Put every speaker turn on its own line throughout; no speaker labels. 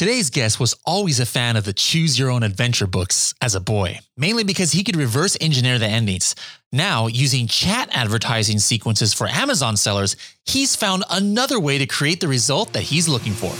Today's guest was always a fan of the choose your own adventure books as a boy, mainly because he could reverse engineer the endings. Now, using chat advertising sequences for Amazon sellers, he's found another way to create the result that he's looking for.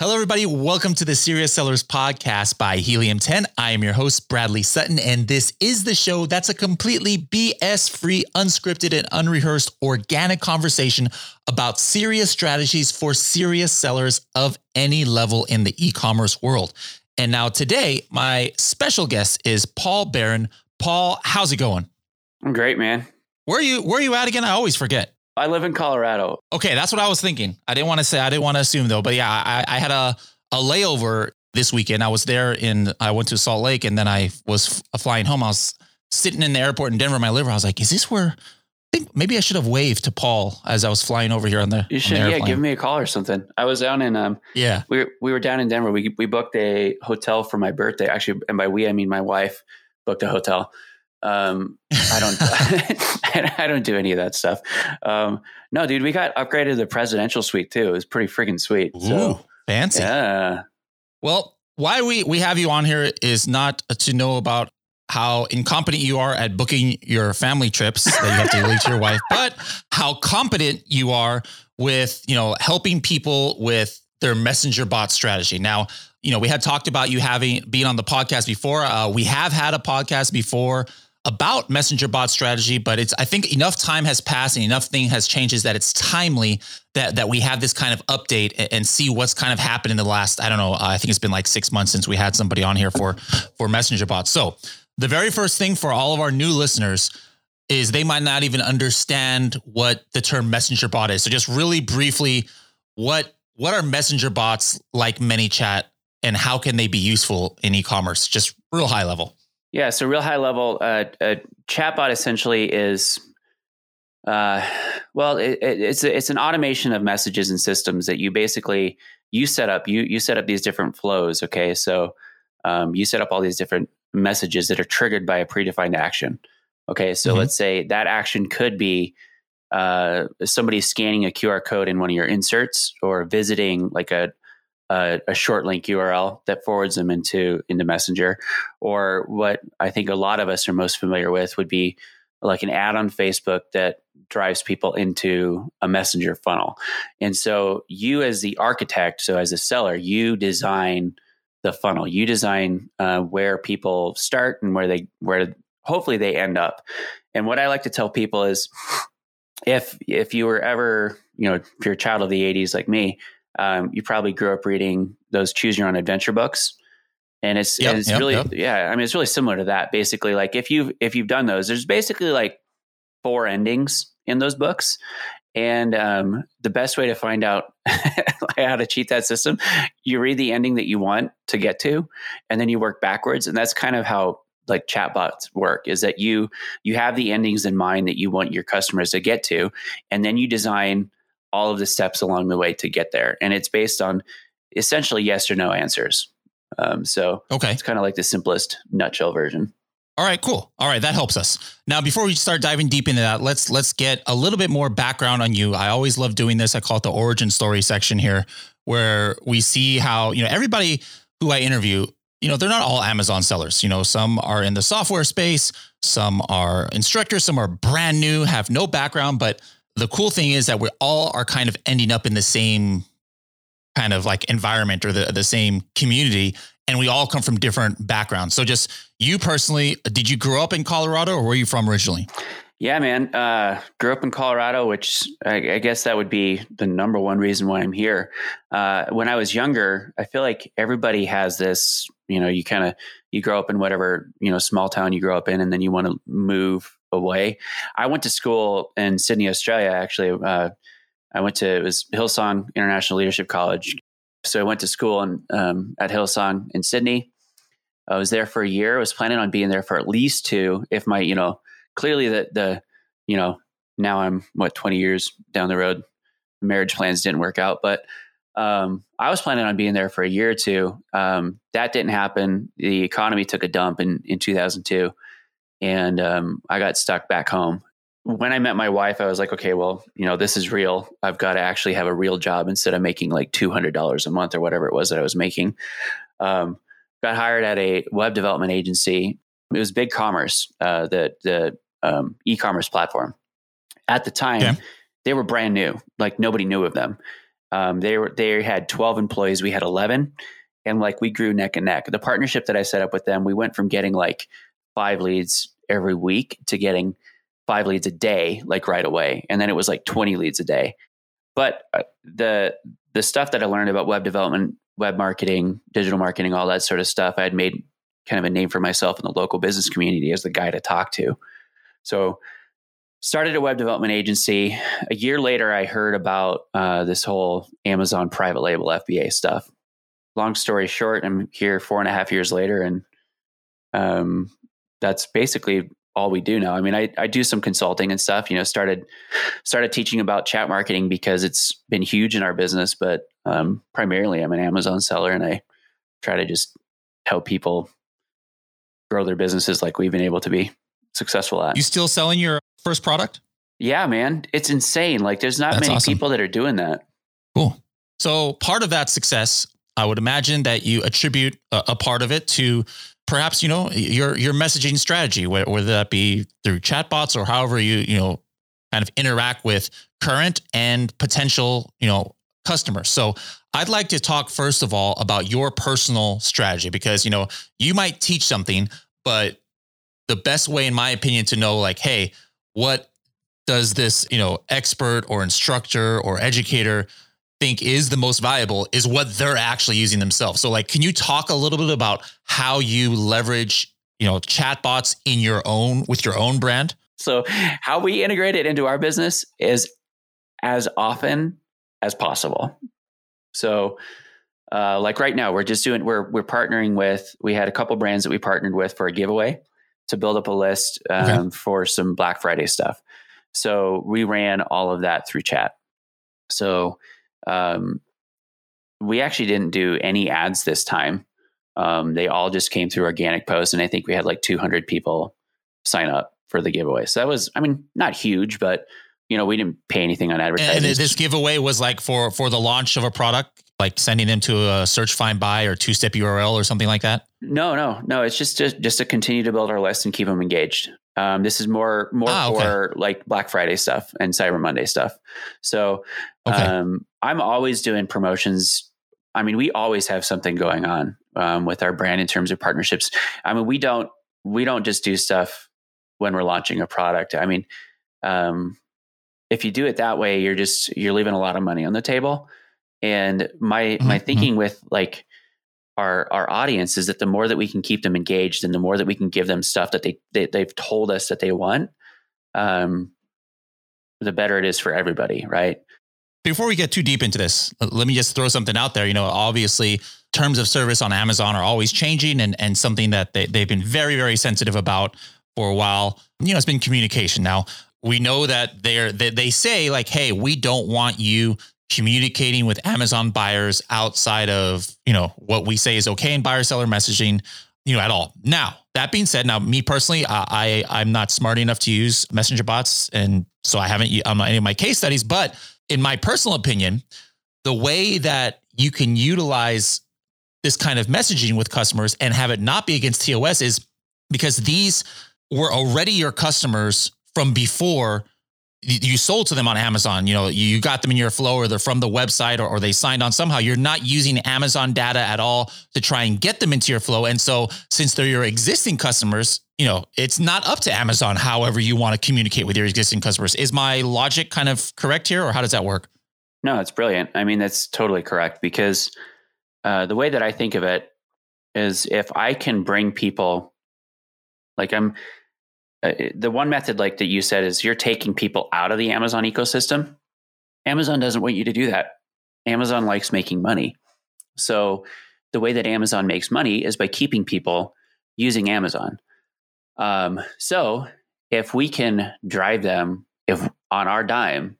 Hello, everybody. Welcome to the Serious Sellers podcast by Helium 10. I am your host, Bradley Sutton, and this is the show that's a completely BS free, unscripted, and unrehearsed organic conversation about serious strategies for serious sellers of any level in the e commerce world. And now, today, my special guest is Paul Baron. Paul, how's it going?
I'm great, man.
Where are you? Where are you at again? I always forget.
I live in Colorado.
Okay, that's what I was thinking. I didn't want to say, I didn't want to assume though, but yeah, I, I had a, a layover this weekend. I was there in, I went to Salt Lake and then I was f- flying home. I was sitting in the airport in Denver, my liver. I was like, is this where, I think maybe I should have waved to Paul as I was flying over here on the.
You should,
the
yeah, give me a call or something. I was down in, um,
Yeah.
we were, we were down in Denver. We, we booked a hotel for my birthday. Actually, and by we, I mean my wife booked a hotel. Um, I don't, I don't do any of that stuff. Um, no, dude, we got upgraded to the presidential suite too. It was pretty freaking sweet.
Ooh,
So,
fancy.
yeah.
Well, why we we have you on here is not to know about how incompetent you are at booking your family trips that you have to leave to your wife, but how competent you are with you know helping people with their messenger bot strategy. Now, you know we had talked about you having being on the podcast before. Uh, we have had a podcast before about messenger bot strategy, but it's I think enough time has passed and enough thing has changes that it's timely that that we have this kind of update and, see what's kind of happened in the last I don't know I think it's been like six months since we had somebody on here for for messenger bots. So the very first thing for all of our new listeners is they might not even understand what the term messenger bot is. So just really briefly, what what are messenger bots like ManyChat and how can they be useful in e-commerce? Just real high level.
Yeah, so real high level, uh, a chatbot essentially is, uh, well, it, it, it's a, it's an automation of messages and systems that you basically you set up. You you set up these different flows. Okay, so um, you set up all these different messages that are triggered by a predefined action. Okay, so
Mhm.
let's say that action could be uh, somebody scanning a QR code in one of your inserts or visiting like a a, a short link URL that forwards them into into Messenger, or what I think a lot of us are most familiar with would be like an ad on Facebook that drives people into a messenger funnel. And so you as the architect, so as a seller, you design the funnel. You design uh, where people start and where they where hopefully they end up. And what I like to tell people is if if you were ever, you know, if you're a child of the 80s like me, um, you probably grew up reading those choose your own adventure books. And it's,
Yep,
and it's
yep,
really
yep.
yeah i mean it's really similar to that. Basically like if you've if you've done those there's basically like four endings in those books. And um, the best way to find out how to cheat that system you read the ending that you want to get to and then you work backwards. And that's kind of how like chatbots work is that you you have the endings in mind that you want your customers to get to and then you design all of the steps along the way to get there and it's based on essentially yes or no answers um, so
Okay.
it's kind of like the simplest nutshell version
All right, cool. All right, that helps us. Now, before we start diving deep into that, let's let's get a little bit more background on you. I always love doing this. I call it the origin story section here, where we see how you know everybody who I interview. You know, they're not all Amazon sellers. You know, some are in the software space, some are instructors, some are brand new, have no background. But the cool thing is that we all are kind of ending up in the same kind of like environment or the the same community and we all come from different backgrounds. So just you personally, did you grow up in Colorado or where are you from originally?
Yeah, man. Uh, grew up in Colorado, which I, I guess that would be the number one reason why I'm here. Uh, when I was younger, I feel like everybody has this. You know, you kind of you grow up in whatever you know small town you grow up in, and then you want to move away. I went to school in Sydney, Australia. Actually, uh, I went to it was Hillsong International Leadership College. So I went to school in, um, at Hillsong in Sydney. I was there for a year. I was planning on being there for at least two, if my you know clearly the the you know now I'm what 20 years down the road marriage plans didn't work out but um, I was planning on being there for a year or two um, that didn't happen the economy took a dump in in 2002 and um, I got stuck back home. When I met my wife, I was like, okay, well, you know, this is real. I've got to actually have a real job instead of making like two hundred dollars a month or whatever it was that I was making. Um, got hired at a web development agency. It was Big Commerce, uh, the the um, e-commerce platform. At the time, yeah. they were brand new; like nobody knew of them. Um, they were they had twelve employees. We had eleven, and like we grew neck and neck. The partnership that I set up with them, we went from getting like five leads every week to getting five leads a day, like right away, and then it was like twenty leads a day. But uh, the the stuff that I learned about web development, web marketing, digital marketing, all that sort of stuff, I had made kind of a name for myself in the local business community as the guy to talk to. So started a web development agency. A year later, I heard about uh, this whole Amazon private label FBA stuff. Long story short, I'm here four and a half years later, and um, that's basically all we do now. I mean, I, I do some consulting and stuff. You know, started started teaching about chat marketing because it's been huge in our business. But um, primarily, I'm an Amazon seller, and I try to just help people grow their businesses like we've been able to be successful at.
You still selling your first product?
Yeah, man. It's insane. Like there's not That's many awesome. people that are doing that.
Cool. So part of that success, I would imagine that you attribute a, a part of it to perhaps, you know, your your messaging strategy, whether that be through chatbots or however you, you know, kind of interact with current and potential, you know, customers. So I'd like to talk first of all about your personal strategy because, you know, you might teach something, but the best way, in my opinion, to know like, hey, what does this, you know, expert or instructor or educator think is the most valuable is what they're actually using themselves. So like, can you talk a little bit about how you leverage, you know, chatbots in your own with your own brand?
So how we integrate it into our business is as often as possible. So uh, like right now, we're just doing we're we're partnering with we had a couple brands that we partnered with for a giveaway to build up a list um, okay. for some Black Friday stuff. So we ran all of that through chat. So um, we actually didn't do any ads this time. Um, they all just came through organic posts, and I think we had like 200 people sign up for the giveaway. So that was, I mean, not huge, but you know, we didn't pay anything on advertising.
And this giveaway was like for for the launch of a product, like sending them to a search, find, buy, or two step URL or something like that.
No, no, no. It's just to, just to continue to build our list and keep them engaged. Um, this is more more ah, okay. for like Black Friday stuff and Cyber Monday stuff. So okay. um, I'm always doing promotions. I mean, we always have something going on um, with our brand in terms of partnerships. I mean, we don't we don't just do stuff when we're launching a product. I mean, um, if you do it that way, you're just you're leaving a lot of money on the table. And my mm-hmm. my mm-hmm. thinking with like our our audience is that the more that we can keep them engaged and the more that we can give them stuff that they, they they've told us that they want, um, the better it is for everybody, right?
Before we get too deep into this, let me just throw something out there. You know, obviously, terms of service on Amazon are always changing, and and something that they they've been very very sensitive about for a while. You know, it's been communication. Now, we know that they're they, they say like, hey, we don't want you communicating with Amazon buyers outside of you know what we say is okay in buyer seller messaging, you know, at all. Now that being said, now me personally, I, I am not smart enough to use messenger bots, and so I haven't on um, any of my case studies. But in my personal opinion, the way that you can utilize this kind of messaging with customers and have it not be against TOS is because these were already your customers from before you sold to them on Amazon, you know, you got them in your flow or they're from the website or, or, they signed on somehow. You're not using Amazon data at all to try and get them into your flow. And so since they're your existing customers, you know, it's not up to Amazon, however you want to communicate with your existing customers. Is my logic kind of correct here or how does that work?
No, it's brilliant. I mean, that's totally correct because uh, the way that I think of it is if I can bring people, like I'm, uh, the one method like that you said is you're taking people out of the Amazon ecosystem. Amazon doesn't want you to do that. Amazon likes making money. So the way that Amazon makes money is by keeping people using Amazon. Um, so if we can drive them if on our dime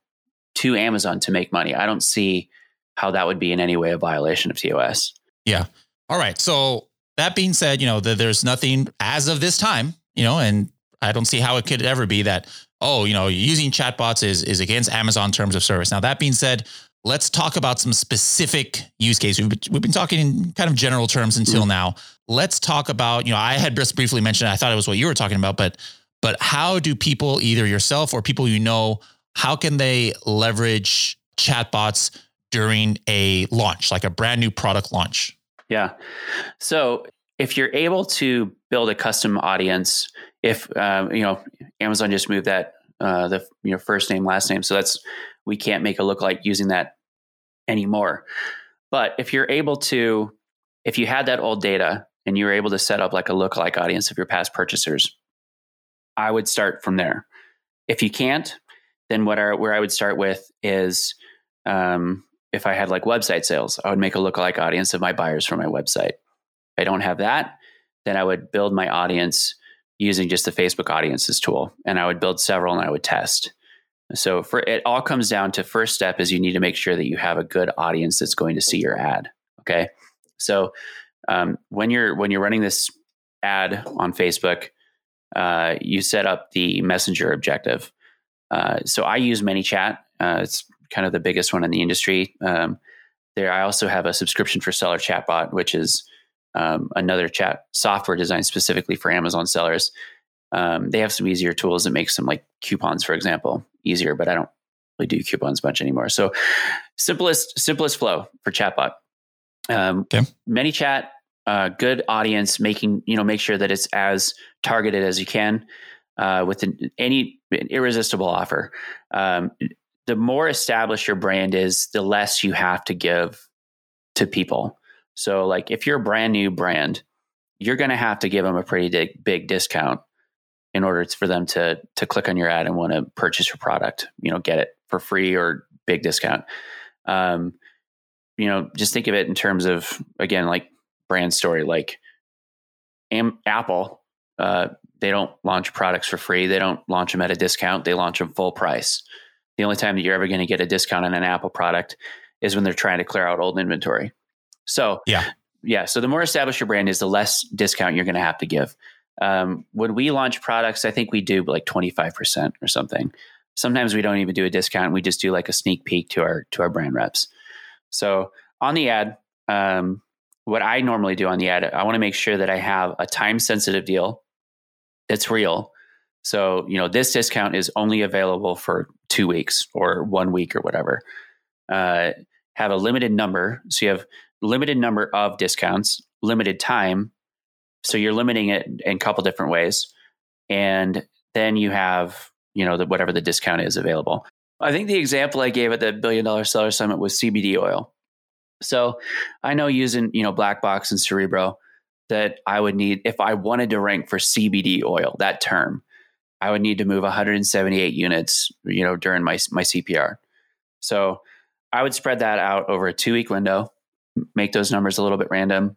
to Amazon to make money, I don't see how that would be in any way a violation of TOS.
Yeah. All right. So that being said, you know, the, there's nothing as of this time, you know, and I don't see how it could ever be that, oh, you know, using chatbots is, is against Amazon terms of service. Now, that being said, let's talk about some specific use cases. We've been, we've been talking in kind of general terms until mm-hmm. now. Let's talk about, you know, I had just briefly mentioned, I thought it was what you were talking about, but, but how do people, either yourself or people you know, how can they leverage chatbots during a launch, like a brand new product launch?
Yeah. So if you're able to build a custom audience, if um, you know Amazon just moved that uh, the you know first name last name, so that's we can't make a lookalike using that anymore. But if you're able to, if you had that old data and you were able to set up like a lookalike audience of your past purchasers, I would start from there. If you can't, then what are where I would start with is um, if I had like website sales, I would make a lookalike audience of my buyers for my website. If I don't have that, then I would build my audience using just the Facebook audiences tool. And I would build several and I would test. So for it all comes down to first step is you need to make sure that you have a good audience that's going to see your ad. Okay. So um, when you're when you're running this ad on Facebook, uh, you set up the messenger objective. Uh, so I use ManyChat. Uh, it's kind of the biggest one in the industry. Um, there, I also have a subscription for seller chatbot, which is um, another chat software designed specifically for Amazon sellers. Um, they have some easier tools that make some like coupons, for example, easier, but I don't really do coupons much anymore. So simplest, simplest flow for chatbot. Um, okay. ManyChat, uh, good audience, making, you know, make sure that it's as targeted as you can uh, with an, any irresistible offer. Um, the more established your brand is, the less you have to give to people. So, like if you're a brand new brand, you're going to have to give them a pretty big, big discount in order for them to to click on your ad and want to purchase your product. You know, get it for free or big discount. Um, you know, just think of it in terms of again, like brand story. Like Am- Apple, uh, they don't launch products for free. They don't launch them at a discount. They launch them full price. The only time that you're ever going to get a discount on an Apple product is when they're trying to clear out old inventory. So,
yeah.
Yeah. So, the more established your brand is, the less discount you're going to have to give. Um, when we launch products, I think we do like 25% or something. Sometimes we don't even do a discount. We just do like a sneak peek to our to our brand reps. So on the ad, um, what I normally do on the ad, I want to make sure that I have a time sensitive deal that's real so, you know, this discount is only available for two weeks or one week or whatever. Uh, have a limited number. So you have limited number of discounts, limited time. So you're limiting it in a couple different ways. And then you have, you know, the, whatever the discount is available. I think the example I gave at the billion dollar seller summit was CBD oil. So I know using, you know, Black Box and Cerebro that I would need if I wanted to rank for CBD oil, that term. I would need to move 178 units, you know, during my my CPR. So I would spread that out over a two week window, make those numbers a little bit random.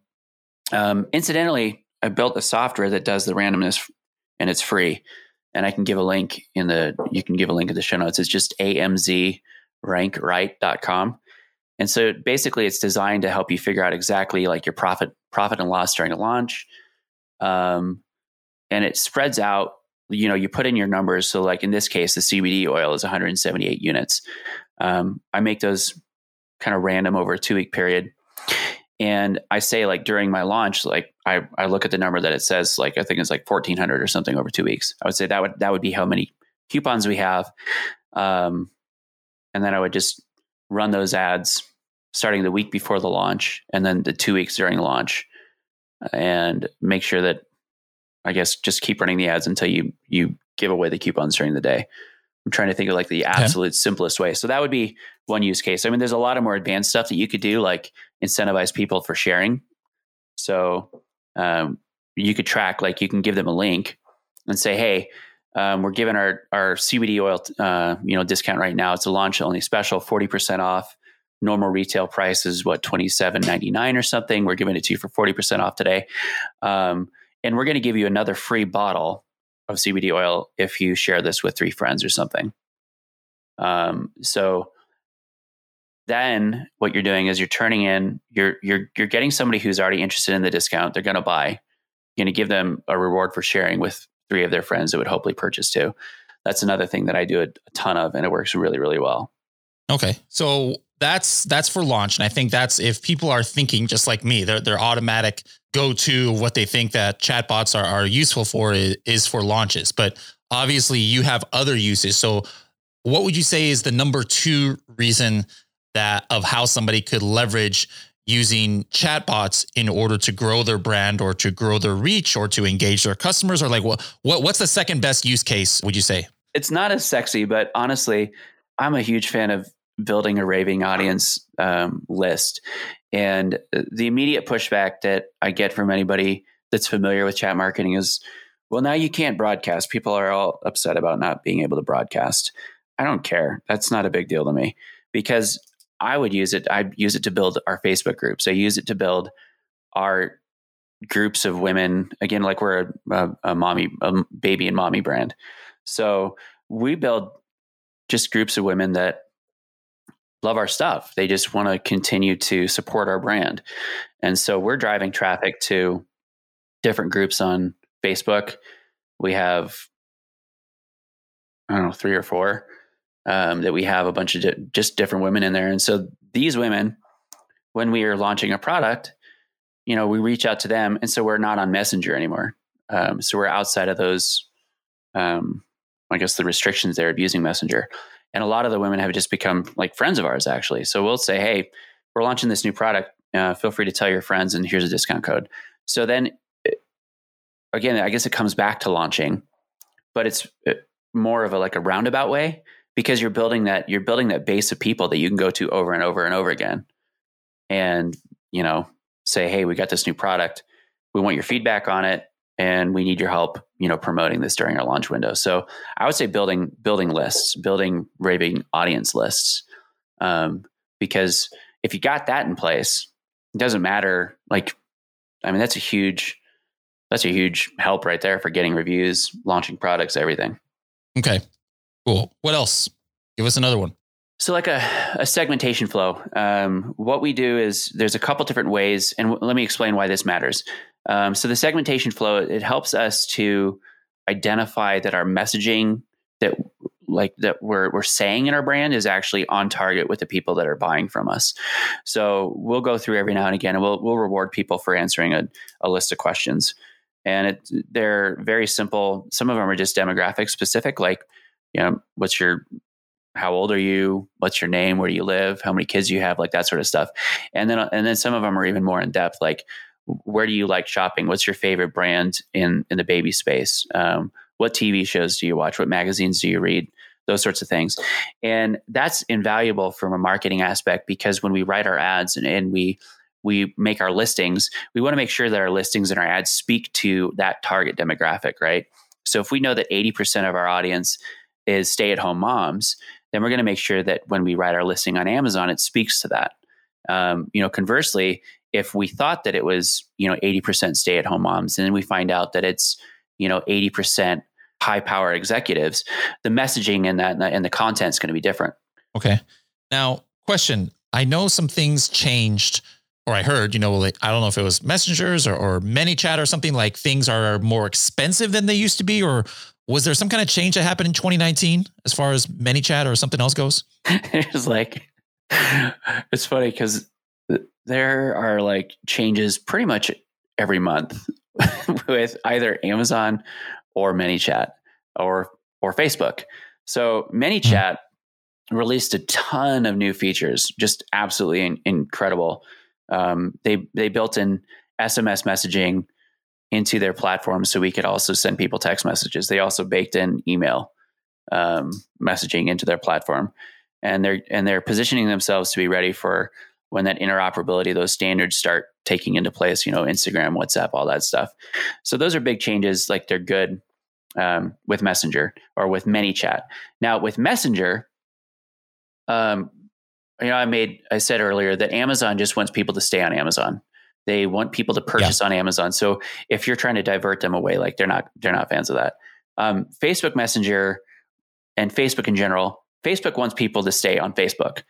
Um, incidentally, I built a software that does the randomness, and it's free. And I can give a link in the you can give a link in the show notes. It's just amzrankwrite.com. And so basically it's designed to help you figure out exactly like your profit profit and loss during a launch. Um, and it spreads out you know you put in your numbers so like in this case the cbd oil is 178 units um, i make those kind of random over a two week period and i say like during my launch like I, I look at the number that it says like i think it's like 1400 or something over two weeks i would say that would that would be how many coupons we have um, and then i would just run those ads starting the week before the launch and then the two weeks during launch and make sure that I guess just keep running the ads until you you give away the coupons during the day. I'm trying to think of like the absolute okay. simplest way. So that would be one use case. I mean, there's a lot of more advanced stuff that you could do, like incentivize people for sharing. So um, you could track, like you can give them a link and say, "Hey, um, we're giving our our CBD oil, uh, you know, discount right now. It's a launch only special, forty percent off. Normal retail price is what twenty seven ninety nine or something. We're giving it to you for forty percent off today." Um, and we're going to give you another free bottle of CBD oil if you share this with three friends or something. Um, so then what you're doing is you're turning in you're you're you're getting somebody who's already interested in the discount. They're going to buy. You're going to give them a reward for sharing with three of their friends that would hopefully purchase too. That's another thing that I do a, a ton of, and it works really, really well.
Okay, so that's that's for launch, and I think that's if people are thinking just like me, their their automatic go to what they think that chatbots are are useful for is, is for launches. But obviously, you have other uses. So, what would you say is the number two reason that of how somebody could leverage using chatbots in order to grow their brand or to grow their reach or to engage their customers or like what, what what's the second best use case would you say?
It's not as sexy but honestly i'm a huge fan of building a raving audience um, list. And the immediate pushback that i get from anybody that's familiar with chat marketing is well now you can't broadcast. People are all upset about not being able to broadcast. I don't care. That's not a big deal to me. Because I would use it. I'd use it to build our Facebook groups. I use it to build our groups of women. Again, like we're a, a, a mommy, a baby and mommy brand. So we build just groups of women that love our stuff. They just want to continue to support our brand. And so we're driving traffic to different groups on Facebook. We have, I don't know, three or four um, that we have a bunch of di- just different women in there. And so these women, when we are launching a product, you know, we reach out to them. And so we're not on Messenger anymore. Um, so we're outside of those, um, I guess, the restrictions there of using Messenger. And a lot of the women have just become like friends of ours, actually. So we'll say, hey, we're launching this new product. Uh, feel free to tell your friends, and here's a discount code. So then, again, I guess it comes back to launching, but it's uh, more of a like a roundabout way because you're building that you're building that base of people that you can go to over and over and over again and you know say hey we got this new product we want your feedback on it and we need your help you know promoting this during our launch window so i would say building building lists building raving audience lists um, because if you got that in place it doesn't matter like i mean that's a huge that's a huge help right there for getting reviews launching products everything
okay Cool. What else? Give us another one.
So, like a, a segmentation flow, um, what we do is there's a couple different ways, and w- let me explain why this matters. Um, so, the segmentation flow it helps us to identify that our messaging that like that we're we're saying in our brand is actually on target with the people that are buying from us. So we'll go through every now and again, and we'll we'll reward people for answering a, a list of questions, and it, they're very simple. Some of them are just demographic specific, like you know, what's your how old are you? What's your name? Where do you live? How many kids do you have? Like that sort of stuff. And then and then some of them are even more in depth, like where do you like shopping? What's your favorite brand in in the baby space? Um, what TV shows do you watch? What magazines do you read? Those sorts of things. And that's invaluable from a marketing aspect because when we write our ads and, and we we make our listings, we want to make sure that our listings and our ads speak to that target demographic, right? So if we know that 80% of our audience is stay at home moms, then we're going to make sure that when we write our listing on Amazon, it speaks to that. Um, you know, conversely, if we thought that it was, you know, 80% stay at home moms, and then we find out that it's, you know, 80% high power executives, the messaging and that and the content is going to be different.
Okay. Now, question I know some things changed, or I heard, you know, I don't know if it was messengers or, or ManyChat or something like things are more expensive than they used to be, or was there some kind of change that happened in 2019 as far as ManyChat or something else goes?
it's like, it's funny because there are like changes pretty much every month with either Amazon or ManyChat or or Facebook. So ManyChat mm-hmm. released a ton of new features, just absolutely in, incredible. Um, they they built in SMS messaging into their platform so we could also send people text messages. They also baked in email um, messaging into their platform, and they're and they're positioning themselves to be ready for when that interoperability, those standards start taking into place. You know, Instagram, WhatsApp, all that stuff. So those are big changes. Like they're good um, with Messenger or with ManyChat. Now with Messenger, um, you know, I made I said earlier that Amazon just wants people to stay on Amazon. They want people to purchase yeah. on Amazon. So if you're trying to divert them away, like they're not they're not fans of that. Um, Facebook Messenger and Facebook in general, Facebook wants people to stay on Facebook.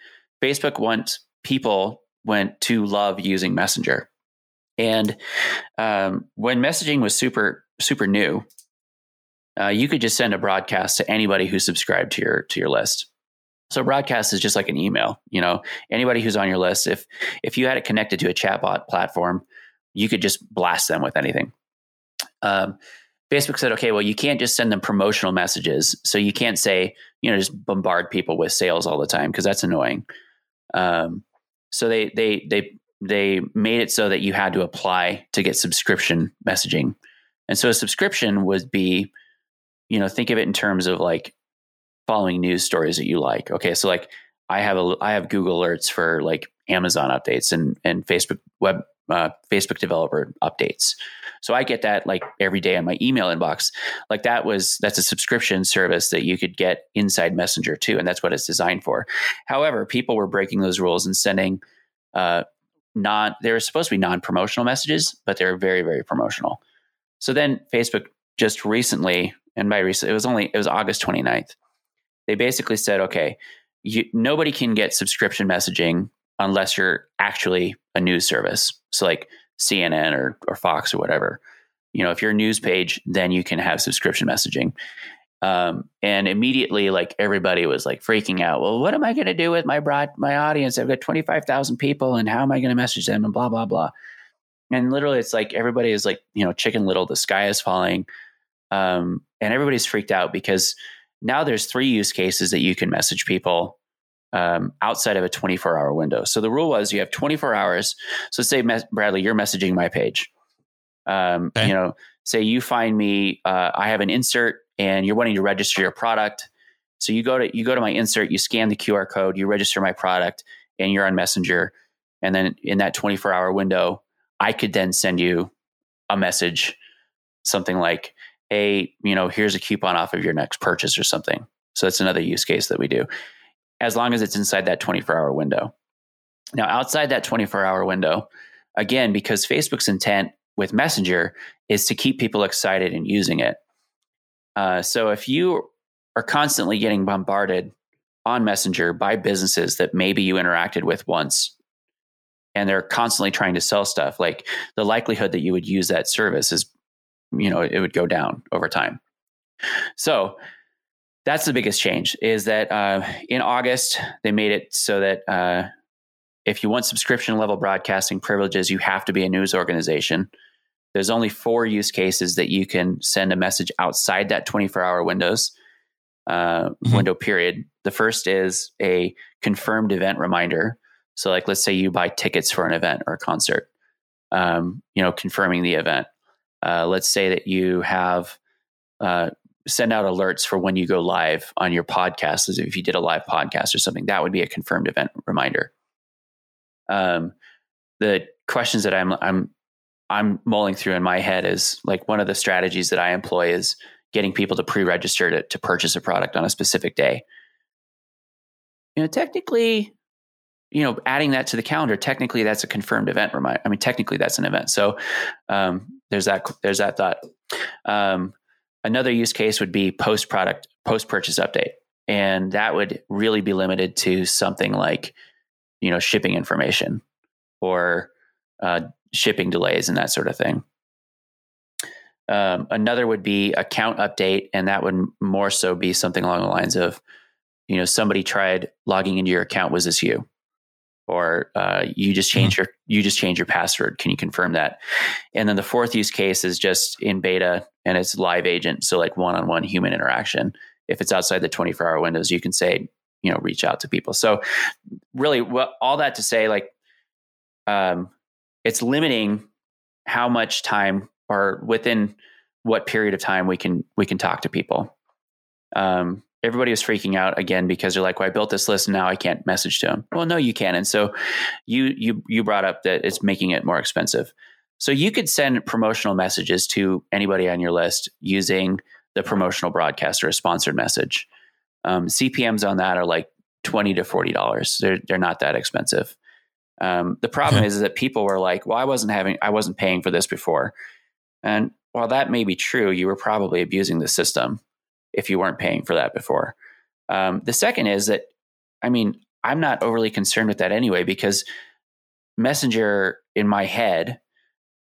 Facebook wants people went to love using Messenger. And um, when messaging was super super new, uh, you could just send a broadcast to anybody who's subscribed to your to your list. So broadcast is just like an email. You know, anybody who's on your list, if if you had it connected to a chatbot platform, you could just blast them with anything. Um, Facebook said, okay, well, you can't just send them promotional messages. So you can't say, you know, just bombard people with sales all the time because that's annoying. Um, so they they they they made it so that you had to apply to get subscription messaging. And so a subscription would be, you know, think of it in terms of like following news stories that you like. Okay, so like I have a I have Google alerts for like Amazon updates and and Facebook web uh, Facebook developer updates. So I get that like every day on my email inbox. Like that was that's a subscription service that you could get inside Messenger too, and that's what it's designed for. However, people were breaking those rules and sending uh, non they were supposed to be non-promotional messages, but they're very very promotional. So then Facebook just recently, and by recent it was only it was August 29th. They basically said, okay, you, nobody can get subscription messaging unless you're actually a news service. So like CNN or, or Fox or whatever. You know, if you're a news page, then you can have subscription messaging. Um, and immediately, like everybody was like freaking out. Well, what am I going to do with my broad my audience? I've got twenty five thousand people, and how am I going to message them? And blah blah blah. And literally, it's like everybody is like you know Chicken Little. The sky is falling, um, and everybody's freaked out because now there's three use cases that you can message people um, outside of a 24 hour window. So the rule was you have 24 hours. So say Bradley, you're messaging my page. Um, okay. You know, say you find me, uh, I have an insert, and you're wanting to register your product. So you go to you go to my insert, you scan the QR code, you register my product, and you're on Messenger. And then in that 24 hour window, I could then send you a message, something like, "Hey, you know, here's a coupon off of your next purchase" or something. So that's another use case that we do as long as it's inside that 24 hour window. Now, outside that 24 hour window, again, because Facebook's intent with Messenger is to keep people excited and using it. Uh, so if you are constantly getting bombarded on Messenger by businesses that maybe you interacted with once and they're constantly trying to sell stuff, like the likelihood that you would use that service is, you know, it would go down over time. So that's the biggest change is that uh, in August, they made it so that uh, if you want subscription level broadcasting privileges, you have to be a news organization. There's only four use cases that you can send a message outside that 24 hour windows uh, mm-hmm. window period. The first is a confirmed event reminder. So, like, let's say you buy tickets for an event or a concert, um, you know, confirming the event. Uh, let's say that you have uh, send out alerts for when you go live on your podcast as if you did a live podcast or something that would be a confirmed event reminder. Um, the questions that i'm i'm i'm mulling through in my head is like one of the strategies that i employ is getting people to pre-register to, to purchase a product on a specific day. You know technically you know adding that to the calendar technically that's a confirmed event reminder i mean technically that's an event so um, there's that there's that thought um, Another use case would be post product, post purchase update. And that would really be limited to something like, you know, shipping information or uh, shipping delays and that sort of thing. Um, another would be account update, and that would more so be something along the lines of, you know, somebody tried logging into your account. Was this you? Or uh, you just change mm-hmm. your you just changed your password. Can you confirm that? And then the fourth use case is just in beta and it's live agent. So like one on one human interaction. If it's outside the 24 hour windows, you can say, you know, reach out to people. So really what all that to say, like, um, it's limiting how much time or within what period of time we can, we can talk to people. Um, everybody was freaking out again because they're like, "Well, I built this list and now I can't message to them." Well, no, you can. And so you you you brought up that it's making it more expensive. So you could send promotional messages to anybody on your list using the promotional broadcast or a sponsored message. Um, CPMS on that are like twenty to forty dollars. They're they're not that expensive. Um, the problem is, is that people were like, "Well, I wasn't having, I wasn't paying for this before," and while that may be true, you were probably abusing the system if you weren't paying for that before. Um, the second is that, I mean, I'm not overly concerned with that anyway because Messenger in my head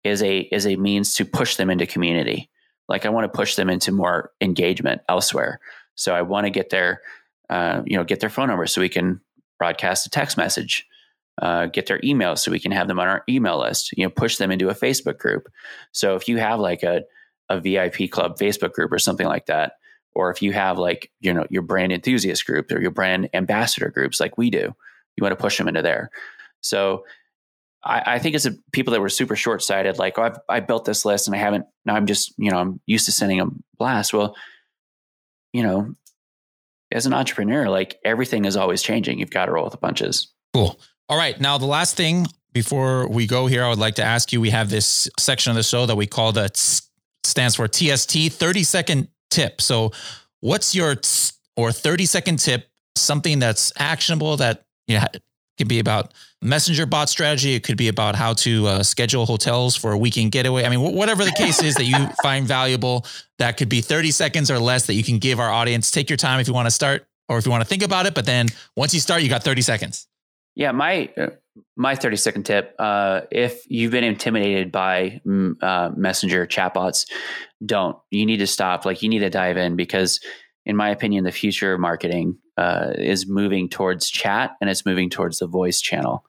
is a is a means to push them into community. like I want to push them into more engagement elsewhere. So I want to get their, uh, you know, get their phone number so we can broadcast a text message, uh, get their email so we can have them on our email list. You know, push them into a Facebook group. So if you have like a a VIP club Facebook group or something like that, or if you have like you know your brand enthusiast group or your brand ambassador groups like we do, you want to push them into there. So I, I think it's a, people that were super short sighted, like, oh, I've, I built this list and I haven't, now I'm just, you know, I'm used to sending a blast. Well, you know, as an entrepreneur, like everything is always changing. You've got to roll with the punches.
Cool. All right. Now, the last thing before we go here, I would like to ask you we have this section of the show that we call the stands for TST 30 second tip. So, what's your or 30 second tip, something that's actionable that you know, could be about messenger bot strategy. It could be about how to uh, schedule hotels for a weekend getaway. I mean, whatever the case is that you find valuable, that could be 30 seconds or less that you can give our audience. Take your time if you want to start or if you want to think about it. But then once you start, you got 30 seconds.
Yeah, my my 30 second tip uh, if you've been intimidated by mm, uh, messenger chatbots don't you need to stop like you need to dive in because in my opinion the future of marketing uh, is moving towards chat and it's moving towards the voice channel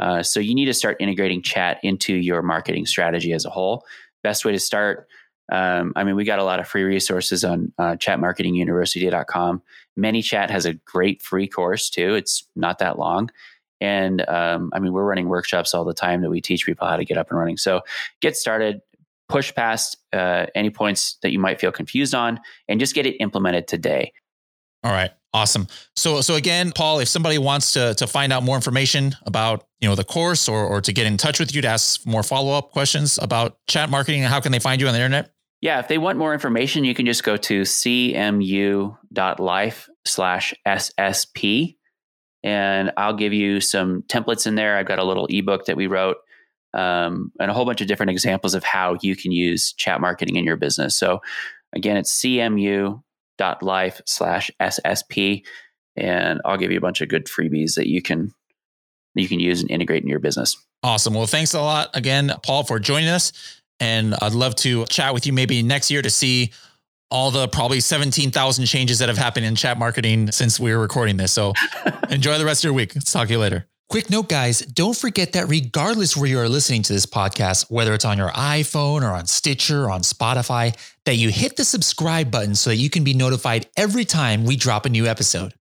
uh, so you need to start integrating chat into your marketing strategy as a whole. Best way to start. Um, I mean, we got a lot of free resources on uh, chatmarketinguniversity.com. ManyChat has a great free course too. It's not that long. And um, I mean, we're running workshops all the time that we teach people how to get up and running. So get started, push past uh, any points that you might feel confused on, and just get it implemented today.
All right. Awesome. So so again, Paul, if somebody wants to to find out more information about, you know, the course or or to get in touch with you to ask more follow-up questions about chat marketing, how can they find you on the internet?
Yeah, if they want more information, you can just go to cmu.life slash SSP and I'll give you some templates in there. I've got a little ebook that we wrote um, and a whole bunch of different examples of how you can use chat marketing in your business. So again, it's cmu.life slash SSP. And I'll give you a bunch of good freebies that you can you can use and integrate in your business.
Awesome. Well, thanks a lot again, Paul, for joining us. And I'd love to chat with you maybe next year to see all the probably 17,000 changes that have happened in chat marketing since we were recording this. So enjoy the rest of your week. Let's talk to you later. Quick note, guys, don't forget that regardless where you are listening to this podcast, whether it's on your iPhone or on Stitcher or on Spotify, that you hit the subscribe button so that you can be notified every time we drop a new episode.